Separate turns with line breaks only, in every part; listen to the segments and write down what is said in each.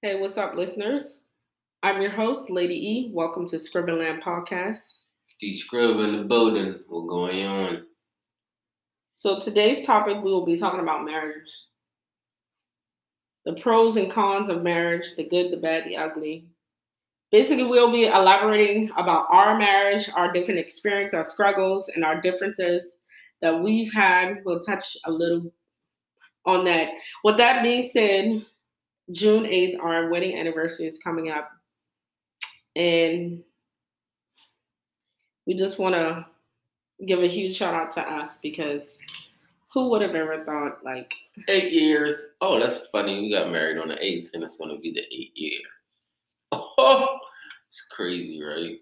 Hey, what's up, listeners? I'm your host, Lady E. Welcome to Scribbleland Podcast.
D Scrub in the building. What's going on?
So, today's topic we will be talking about marriage the pros and cons of marriage, the good, the bad, the ugly. Basically, we'll be elaborating about our marriage, our different experience, our struggles, and our differences that we've had. We'll touch a little on that. With that being said, June 8th, our wedding anniversary is coming up. And we just want to give a huge shout out to us because who would have ever thought, like,
Eight years. Oh, that's funny. We got married on the 8th, and it's going to be the eighth year. Oh, it's crazy, right?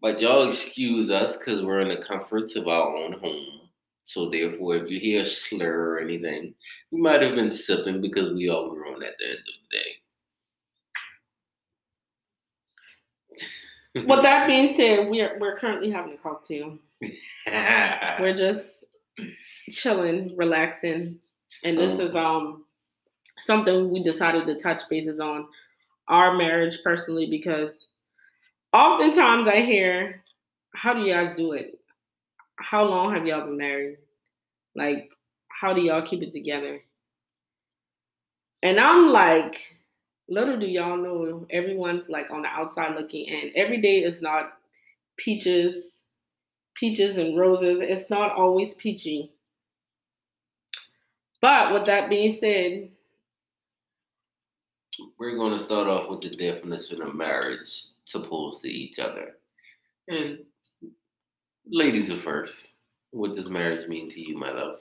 But y'all excuse us because we're in the comforts of our own home. So therefore, if you hear a slur or anything, we might have been sipping because we all grown at the end of the day.
with that being said, we're we're currently having a cocktail. We're just chilling, relaxing, and this is um something we decided to touch bases on our marriage personally because oftentimes I hear, "How do you guys do it? How long have y'all been married? Like, how do y'all keep it together?" And I'm like, little do y'all know, everyone's like on the outside looking in. Every day is not peaches, peaches and roses. It's not always peachy. But with that being said,
we're going to start off with the definition of marriage to opposed to each other. And ladies are first. What does marriage mean to you, my love?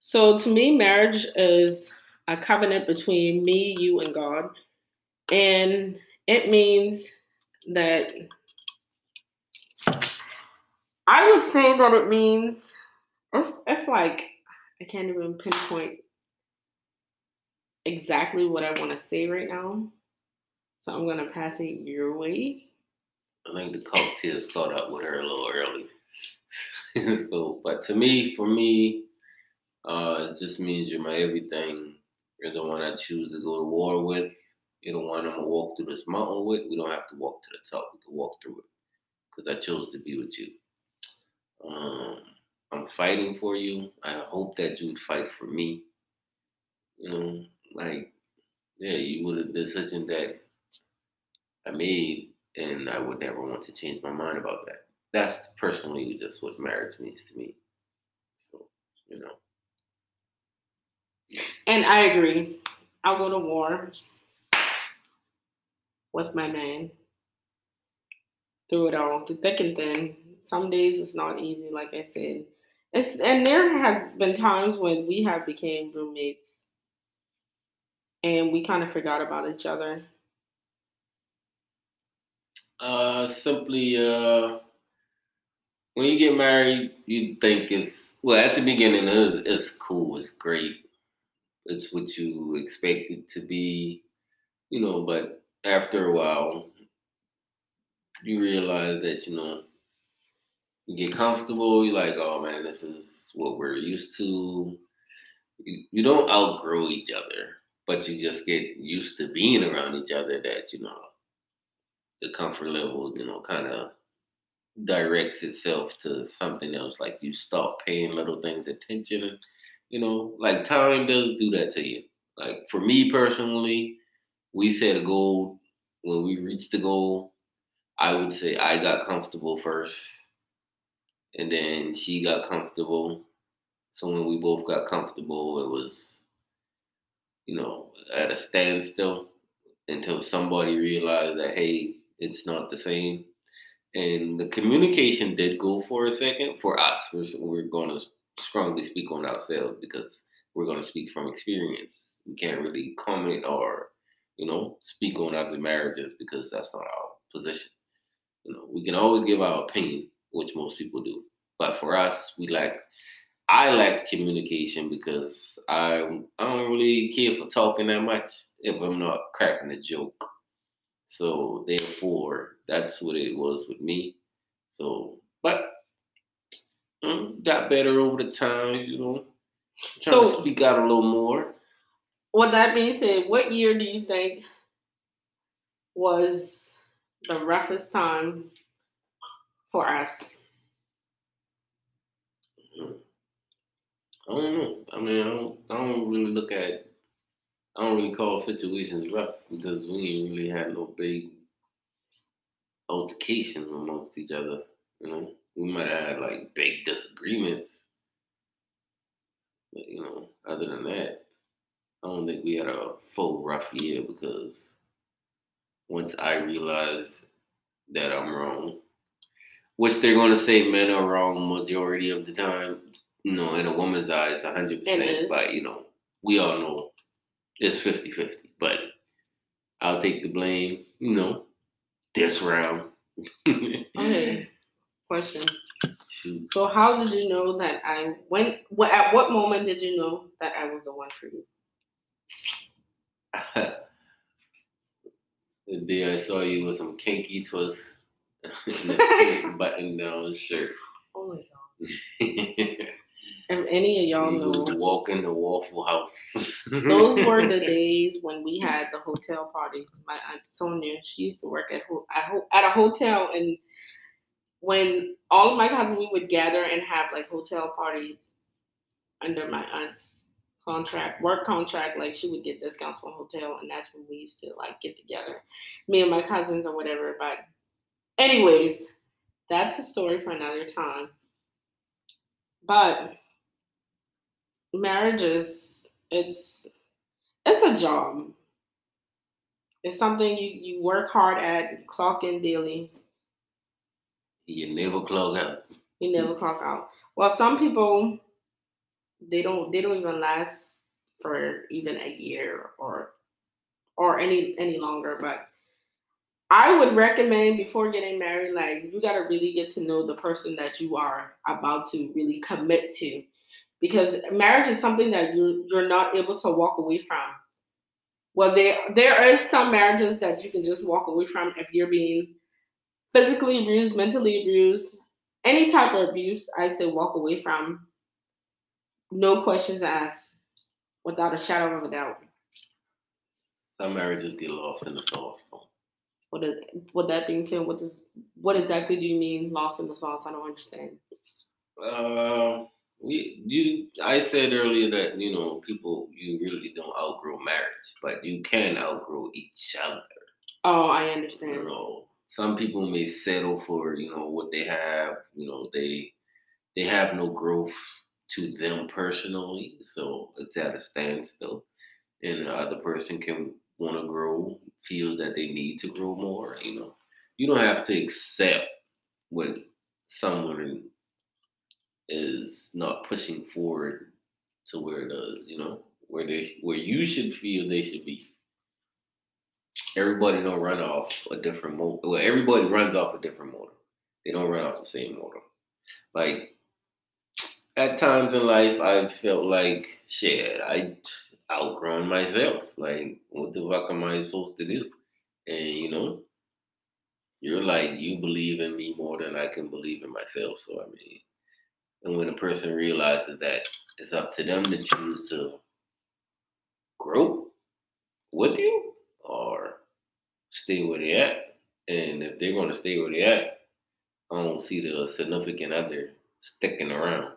so to me, marriage is a covenant between me, you, and God. And it means that I would say that it means it's, it's like I can't even pinpoint exactly what I want to say right now. So I'm gonna pass it your way.
I think the cocktails caught up with her a little early. so, but to me, for me, uh, it just means you're my everything. You're the one I choose to go to war with. You're the one I'm gonna walk through this mountain with. We don't have to walk to the top. We can walk through it because I chose to be with you. Um, I'm fighting for you. I hope that you would fight for me. You know, like, yeah, you was a decision that I made, and I would never want to change my mind about that. That's personally just what marriage means to me. So, you know,
And I agree. I'll go to war with my man through it all, through thick and thin. Some days it's not easy, like I said. It's and there has been times when we have became roommates and we kind of forgot about each other.
Uh, simply, uh, when you get married, you think it's well at the beginning it's, it's cool, it's great, it's what you expect it to be, you know. But after a while, you realize that you know you get comfortable. You're like, oh man, this is what we're used to. You, you don't outgrow each other, but you just get used to being around each other. That you know the comfort level, you know, kind of directs itself to something else. Like you start paying little things attention. You know, like time does do that to you. Like for me personally, we set a goal. When we reached the goal, I would say I got comfortable first, and then she got comfortable. So when we both got comfortable, it was, you know, at a standstill until somebody realized that hey, it's not the same. And the communication did go for a second for us. We're, we're going to strongly speak on ourselves because we're going to speak from experience. We can't really comment or, you know, speak on other marriages because that's not our position. You know, we can always give our opinion, which most people do. But for us, we lack. I lack communication because I I don't really care for talking that much if I'm not cracking a joke. So therefore, that's what it was with me. So, but mm, got better over the time, you know. Trying to
So-
speak out a little more.
with that being said, what year do you think was the roughest time for us?
I don't know. I mean, I don't. I don't really look at. I don't really call situations rough because we ain't really had no big altercation amongst each other. You know, we might have had like big disagreements, but you know, other than that, I don't think we had a full rough year because once I realized that I'm wrong, which they're going to say men are wrong majority of the time, you know, in a woman's eyes, 100%. But, you know, we all know it's 50 50. But I'll take the blame, you know, this round.
okay. Question. Shoot. So, how did you know that I, when, at what moment did you know that I was the one for you?
the day I saw you with some kinky twist and a button down shirt. Oh my god.
If any of y'all know,
walking the Waffle House.
those were the days when we had the hotel parties. My aunt Sonia, she used to work at at a hotel, and when all of my cousins we would gather and have like hotel parties under my aunt's contract, work contract. Like she would get discounts on hotel, and that's when we used to like get together, me and my cousins or whatever. But, anyways, that's a story for another time. But marriages it's it's a job. It's something you you work hard at clock in daily.
You never clock out
you never clock out. Well some people they don't they don't even last for even a year or or any any longer but I would recommend before getting married, like you gotta really get to know the person that you are about to really commit to because marriage is something that you're you're not able to walk away from. Well, there there is some marriages that you can just walk away from if you're being physically abused, mentally abused, any type of abuse. I say walk away from. No questions asked, without a shadow of a doubt.
Some marriages get lost in the sauce.
What is what that being said? What does what exactly do you mean lost in the sauce? I don't understand.
Uh, we you I said earlier that you know people you really don't outgrow marriage, but you can outgrow each other.
Oh, I understand.
You know, some people may settle for you know what they have. You know, they they have no growth to them personally, so it's at a standstill. And the other person can want to grow, feels that they need to grow more. You know, you don't have to accept what someone is not pushing forward to where the you know where they where you should feel they should be. Everybody don't run off a different motor. Well, everybody runs off a different motor. They don't run off the same motor. Like at times in life, I felt like shit. I outgrown myself. Like, what the fuck am I supposed to do? And you know, you're like you believe in me more than I can believe in myself. So I mean, and when a person realizes that it's up to them to choose to grow with you or stay where they at. And if they're going to stay where they at, I don't see the significant other sticking around,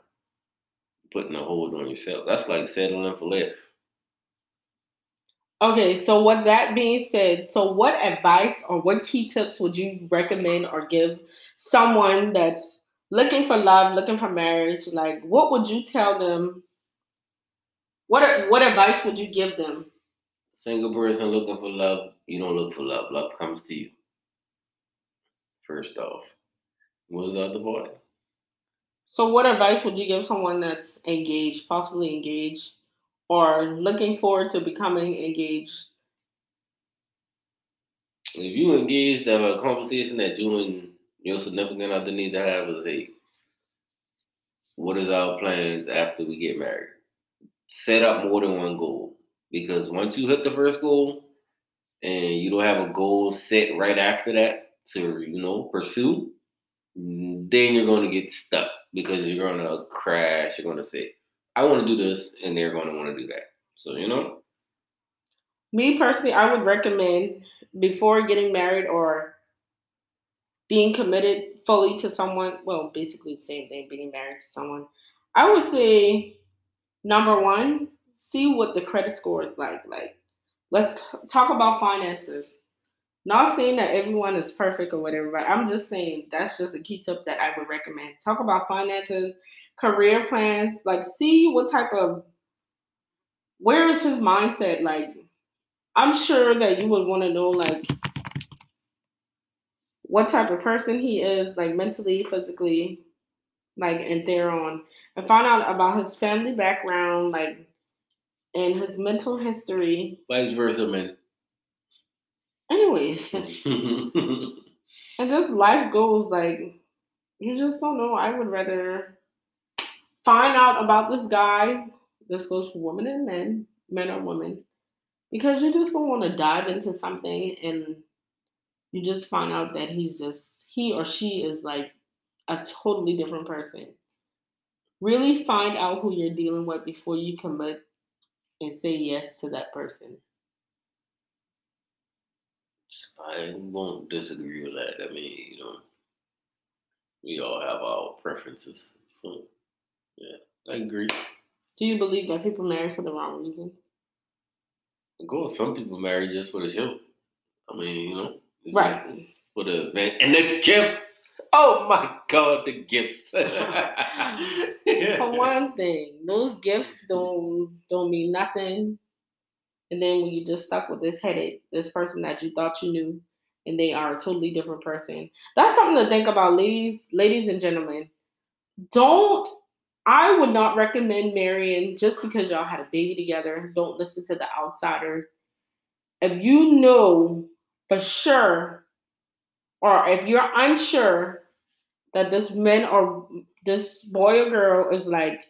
putting a hold on yourself. That's like settling for less.
Okay, so what that being said, so what advice or what key tips would you recommend or give someone that's looking for love, looking for marriage, like what would you tell them? What what advice would you give them?
Single person looking for love, you don't look for love. Love comes to you. First off. Was the other part?
So what advice would you give someone that's engaged, possibly engaged, or looking forward to becoming engaged?
If you engaged, have a conversation that you and your significant other need to have is a what is our plans after we get married? Set up more than one goal. Because once you hit the first goal and you don't have a goal set right after that to, you know, pursue, then you're going to get stuck because you're going to crash. You're going to say, I want to do this, and they're going to want to do that. So, you know,
me personally, I would recommend before getting married or being committed fully to someone, well, basically the same thing, being married to someone, I would say number one, see what the credit score is like. Like, let's talk about finances. Not saying that everyone is perfect or whatever, but I'm just saying that's just a key tip that I would recommend. Talk about finances, career plans, like see what type of where is his mindset? Like, I'm sure that you would want to know like what type of person he is, like mentally, physically, like and thereon. And find out about his family background, like and his mental history.
Vice versa, man.
Anyways. and just life goes like you just don't know. I would rather find out about this guy. This goes for women and men, men or women, because you just don't want to dive into something and you just find out that he's just he or she is like a totally different person. Really find out who you're dealing with before you commit and say yes to that person.
I won't disagree with that. I mean, you know, we all have our preferences. So, yeah, I agree.
Do you believe that people marry for the wrong reasons?
Of course, some people marry just for the show. I mean, you know,
right.
For the event and the gifts. Oh my God, the gifts. For
one thing, those gifts don't don't mean nothing and then when you just stuck with this headache, this person that you thought you knew, and they are a totally different person. That's something to think about, ladies, ladies and gentlemen. Don't I would not recommend marrying just because y'all had a baby together. Don't listen to the outsiders. If you know for sure, or if you're unsure that this man or this boy or girl is like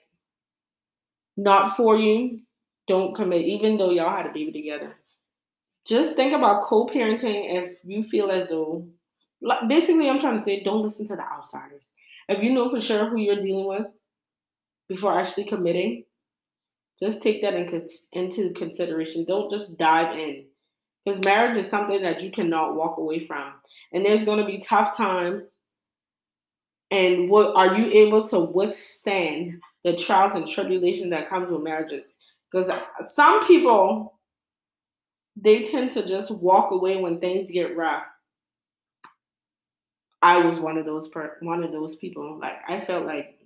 not for you, don't commit, even though y'all had a baby together. Just think about co-parenting if you feel as though, like, basically, I'm trying to say, don't listen to the outsiders. If you know for sure who you're dealing with before actually committing, just take that in, into consideration. Don't just dive in, because marriage is something that you cannot walk away from, and there's going to be tough times. And what are you able to withstand the trials and tribulations that comes with marriages? Because some people, they tend to just walk away when things get rough. I was one of those per- one of those people. Like I felt like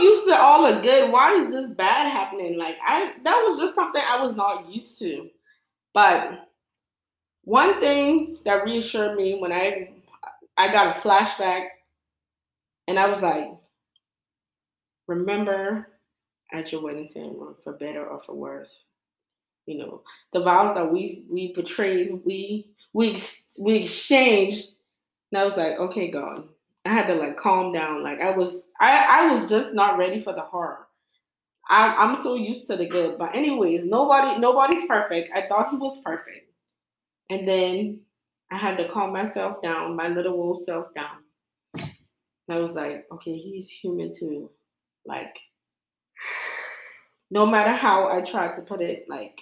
used to all the good. Why is this bad happening? Like I that was just something I was not used to. But one thing that reassured me when I I got a flashback and I was like, remember at your wedding ceremony for better or for worse. You know, the vows that we we betrayed, we we we exchanged. And I was like, okay, God. I had to like calm down. Like I was I, I was just not ready for the horror. I, I'm so used to the good. But anyways, nobody nobody's perfect. I thought he was perfect. And then I had to calm myself down, my little old self down. And I was like, okay, he's human too. Like no matter how I tried to put it, like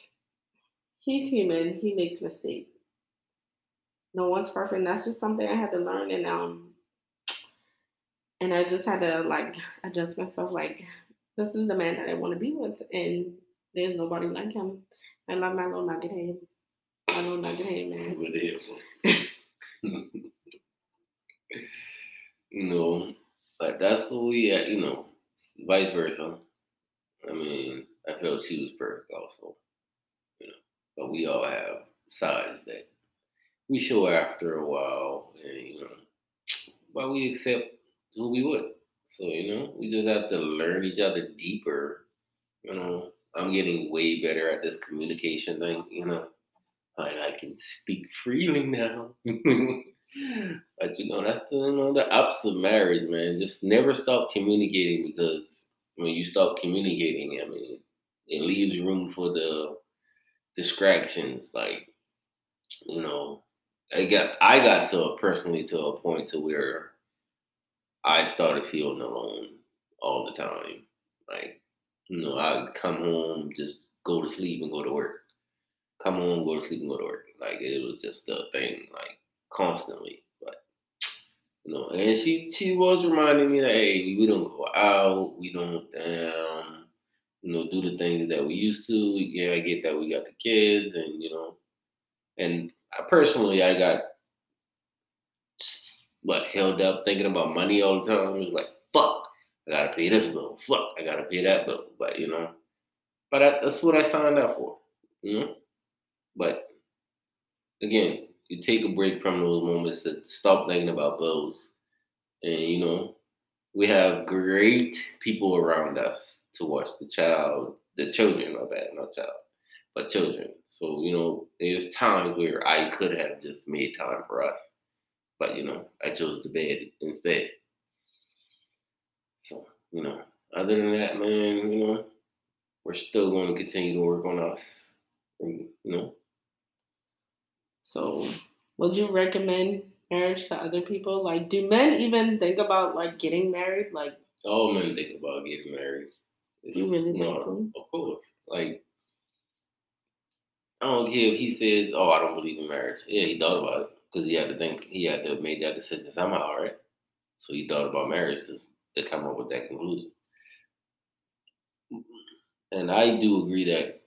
he's human, he makes mistakes. No one's perfect. That's just something I had to learn and um and I just had to like adjust myself like this is the man that I want to be with and there's nobody like him. I love my little nugget head. My little nugget head, man.
You know, like that's what we at, you know, vice versa. I mean, I felt she was perfect also. You know, but we all have sides that we show after a while, and you know, but we accept who we would. So you know, we just have to learn each other deeper. You know, I'm getting way better at this communication thing. You know, I, I can speak freely now. but you know, that's the you know the ups of marriage, man. Just never stop communicating because when you stop communicating, I mean, it leaves room for the distractions. Like, you know, I got I got to personally to a point to where I started feeling alone all the time. Like You know, I'd come home, just go to sleep and go to work. Come home, go to sleep and go to work. Like it was just a thing, like constantly. But you know, and she she was reminding me that hey, we don't go out, we don't um, you know, do the things that we used to. Yeah, I get that we got the kids and you know, and I personally I got what held up thinking about money all the time. It was like, fuck, I gotta pay this bill. Fuck, I gotta pay that bill. But you know, but I, that's what I signed up for. You know, but again, you take a break from those moments to stop thinking about bills, and you know, we have great people around us to watch the child, the children. Not bad, not child, but children. So you know, there's times where I could have just made time for us, but you know, I chose the bed instead. So, you know, other than that, man, you know, we're still going to continue to work on us. And, you know.
So, would you recommend marriage to other people? Like, do men even think about like getting married? Like,
all men think about getting married.
It's, you really think no, so?
Of course. Like, I don't care if he says, "Oh, I don't believe in marriage." Yeah, he thought about it because he had to think. He had to make that decision somehow, right? So he thought about marriage to come up with that conclusion. And I do agree that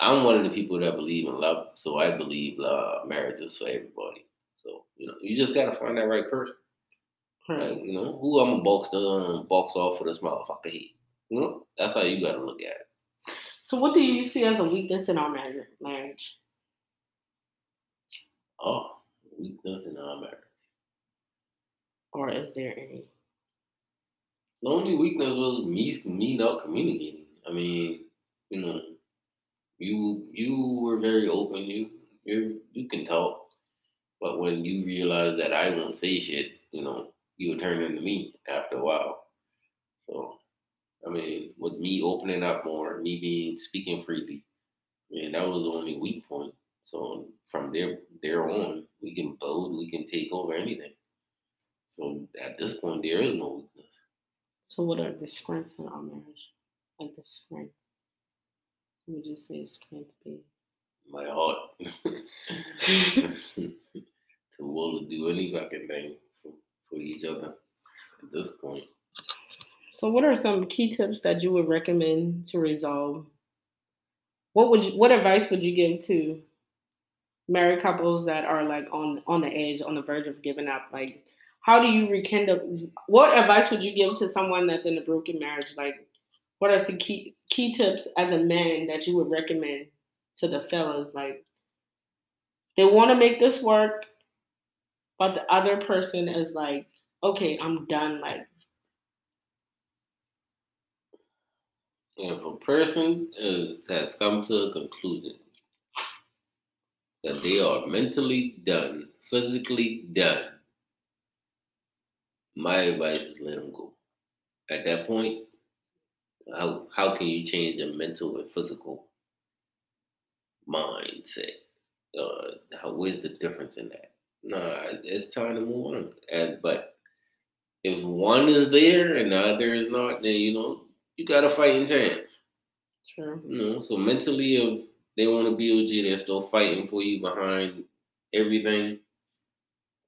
I'm one of the people that believe in love, so I believe uh, marriage is for everybody. So you know, you just gotta find that right person. Like, you know, who I'm gonna box the um, box off for this motherfucker here. You know, that's how you gotta look at it.
So, what do you see as a weakness in our marriage?
Oh, weakness in our marriage.
Or is there any?
The only weakness was me me not communicating. I mean, you know, you you were very open. You you you can talk, but when you realize that I won't say shit, you know, you turn into me after a while. So, I mean, with me opening up more, me being speaking freely, I mean, that was the only weak point. So from there there on, we can build, we can take over anything. So at this point, there is no weakness.
So, what are the strengths in our marriage? Like the strength. Would you say strength be?
My heart. to will to do any fucking thing for, for each other at this point.
So, what are some key tips that you would recommend to resolve? What would you, what advice would you give to married couples that are like on on the edge, on the verge of giving up? Like, how do you rekindle? What advice would you give to someone that's in a broken marriage? Like, what are some key key tips as a man that you would recommend to the fellas? Like, they want to make this work, but the other person is like, okay, I'm done. Like,
if a person is, has come to a conclusion that they are mentally done, physically done, my advice is let them go. At that point, how how can you change a mental and physical mindset? Uh, how where's the difference in that? No, it's time to move on. And but if one is there and the other is not, then you know you got a fighting chance.
Sure.
You know, so mentally, if they want to build you, they're still fighting for you behind everything.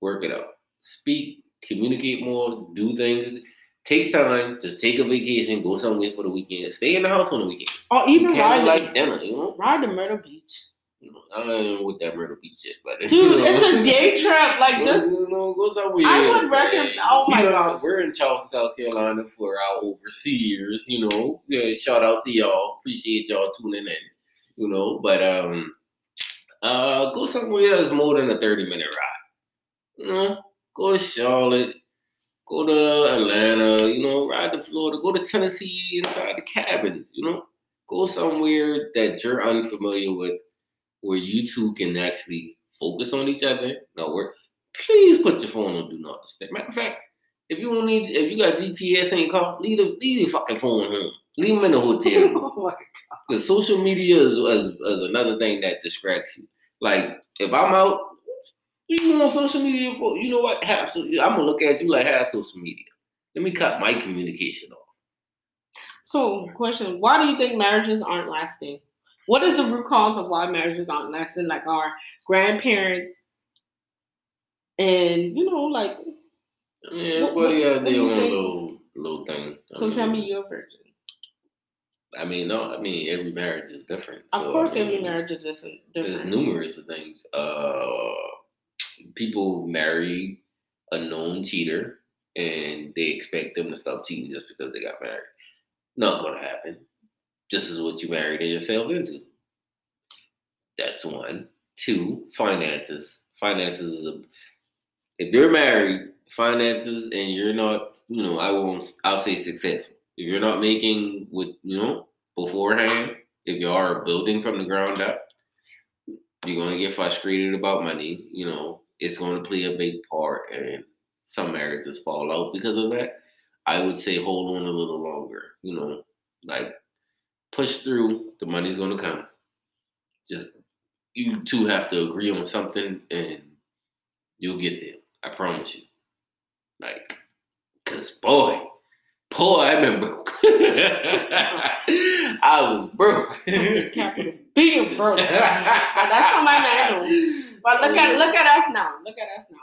Work it out. Speak communicate more, do things, take time, just take a vacation, go somewhere for the weekend, stay in the house on the weekend.
Or even ride
like dinner, you know,
ride to Myrtle Beach.
I don't know with that Myrtle Beach shit, but
dude, you know, it's a day trip. Like
go,
just
you know, go somewhere.
I would recommend. Oh my
god, we're in Charleston, South Carolina for our overseers. You know, yeah, shout out to y'all. Appreciate y'all tuning in. You know, but um, uh, go somewhere that's more than a thirty minute ride. You know, Go to Charlotte. Go to Atlanta. You know, ride to Florida. Go to Tennessee inside the cabins. You know, go somewhere that you're unfamiliar with, where you two can actually focus on each other. No work. Please put your phone on do not disturb. Matter of fact, if you don't need, if you got GPS in your car, leave the leave your fucking phone home. Leave them in the hotel. Because social media is, is, is another thing that distracts you. Like if I'm out you on social media for you know what? Have so I'm gonna look at you like have social media. Let me cut my communication off.
So, question: Why do you think marriages aren't lasting? What is the root cause of why marriages aren't lasting? Like our grandparents, and you know, like
Yeah, everybody
what-
has
what do
their own little little thing. I
so. Tell me your version.
I mean, no, I mean every marriage is different.
Of
so, I
course, every marriage is different.
There's numerous things. Uh, people marry a known cheater and they expect them to stop cheating just because they got married. Not gonna happen. This is what you married yourself into. That's one. Two, finances. Finances is a if you're married, finances and you're not, you know, I won't I'll say successful. If you're not making with you know, beforehand, if you are building from the ground up, you're gonna get frustrated about money. You know, it's gonna play a big part, and some marriages fall out because of that. I would say hold on a little longer. You know, like push through. The money's gonna come. Just you two have to agree on something, and you'll get there. I promise you. Like, cause boy, boy, I've been broke. I was broke.
Being broke. But that's how my man. But look at look at us now. Look at us now.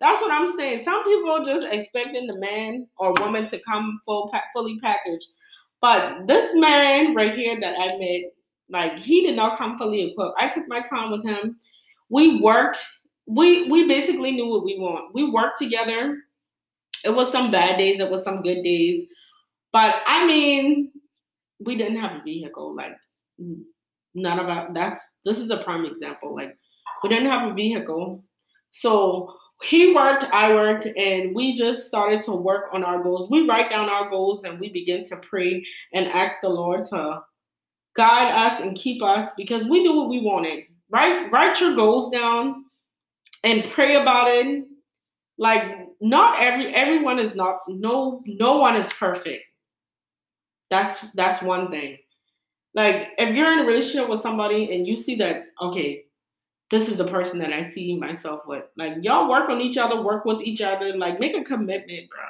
That's what I'm saying. Some people just expecting the man or woman to come full fully packaged. But this man right here that I met, like he did not come fully equipped. I took my time with him. We worked. We we basically knew what we want. We worked together. It was some bad days. It was some good days. But I mean, we didn't have a vehicle. Like none of our that's this is a prime example. Like we didn't have a vehicle. So he worked, I worked, and we just started to work on our goals. We write down our goals and we begin to pray and ask the Lord to guide us and keep us because we knew what we wanted. Write write your goals down and pray about it. Like not every everyone is not no no one is perfect. That's that's one thing. Like if you're in a relationship with somebody and you see that okay, this is the person that I see myself with. Like y'all work on each other, work with each other, like make a commitment, bro.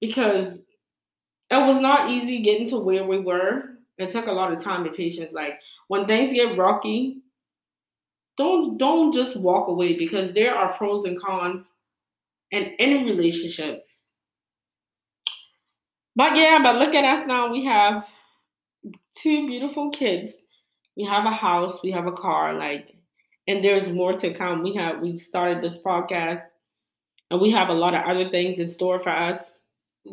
Because it was not easy getting to where we were. It took a lot of time and patience. Like when things get rocky, don't don't just walk away because there are pros and cons in any relationship. But yeah, but look at us now. We have two beautiful kids. We have a house. We have a car. Like, and there's more to come. We have we started this podcast, and we have a lot of other things in store for us.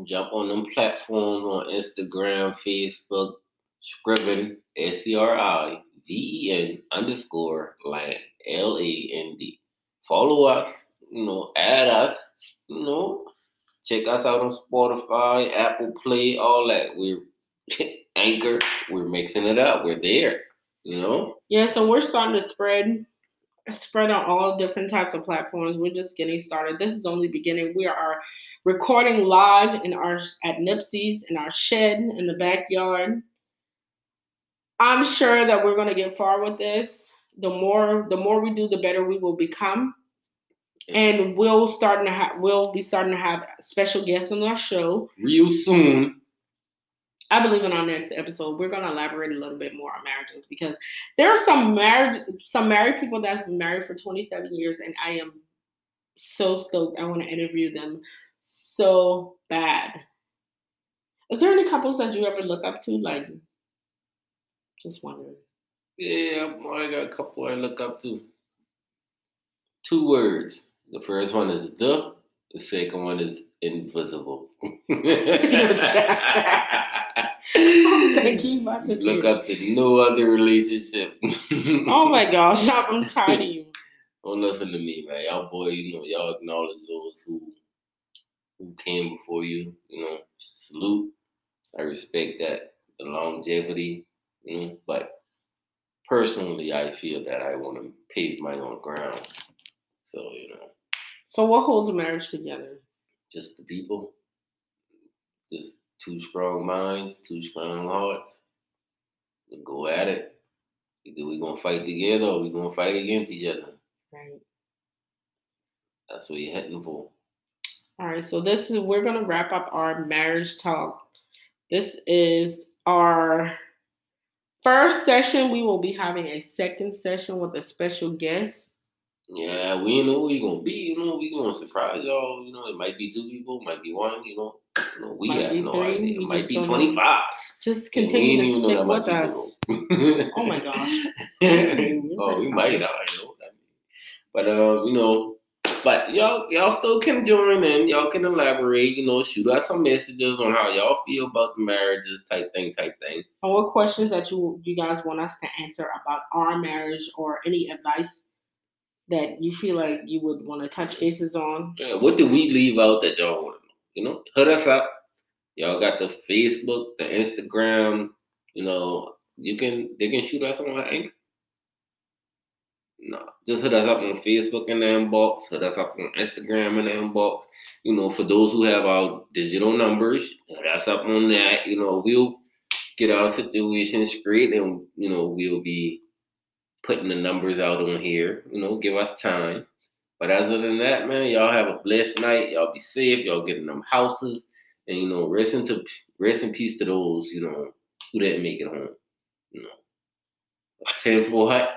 Jump on them platforms on Instagram, Facebook, Scriven, S E R I V E N underscore land, L A N D. Follow us, you know, add us, you know, check us out on Spotify, Apple Play, all that. We're Anchor, we're mixing it up. We're there, you know.
Yeah, so we're starting to spread spread on all different types of platforms. We're just getting started. This is only beginning. We are recording live in our at Nipsey's in our shed in the backyard. I'm sure that we're gonna get far with this. The more the more we do, the better we will become. And we'll starting to have we'll be starting to have special guests on our show.
Real soon.
I believe in our next episode, we're gonna elaborate a little bit more on marriages because there are some marriage, some married people that have been married for 27 years, and I am so stoked. I want to interview them so bad. Is there any couples that you ever look up to? Like, just wondering.
Yeah, I got a couple I look up to. Two words. The first one is the. The second one is invisible.
Thank you, Father.
Look up to no other relationship.
Oh my gosh, I'm tired of you.
Don't listen to me, man. Y'all boy, you know, y'all acknowledge those who who came before you. You know, salute. I respect that the longevity. You know, but personally, I feel that I want to pave my own ground. So you know,
So, what holds a marriage together?
just the people, just two strong minds, two strong hearts. We go at it. Either we gonna fight together or we gonna fight against each other.
Right.
That's what you're heading for.
All right, so this is we're gonna wrap up our marriage talk This is our first session. We will be having a second session with a special guest.
Yeah, we know who we gonna be. You know, we gonna surprise y'all. You know, it might be two people, might be one. You know, you know we
Might
have no
three,
idea. It might be twenty five.
Just continue to stick with us. oh my gosh.
oh, we might not. You know, but uh, you know, but y'all y'all still can join in. Y'all can elaborate. You know, shoot us some messages on how y'all feel about the marriages, type thing, type thing.
And what questions that you you guys want us to answer about our marriage or any advice that you feel like you would want to touch bases on?
Yeah, what did we leave out that y'all want to know? You know, hit us up. Y'all got the Facebook, the Instagram. You know, you can they can shoot us on Anchor. No, just hit us up on Facebook in the inbox. Hit us up on Instagram in the inbox. You know, for those who have our digital numbers, hit us up on that. You know, we'll get our situation straight, and you know, we'll be putting the numbers out on here. You know, give us time. But other than that, man, y'all have a blessed night. Y'all be safe. Y'all get in them houses, and you know, rest into rest in peace to those you know who didn't make it home. You know, ten four hut.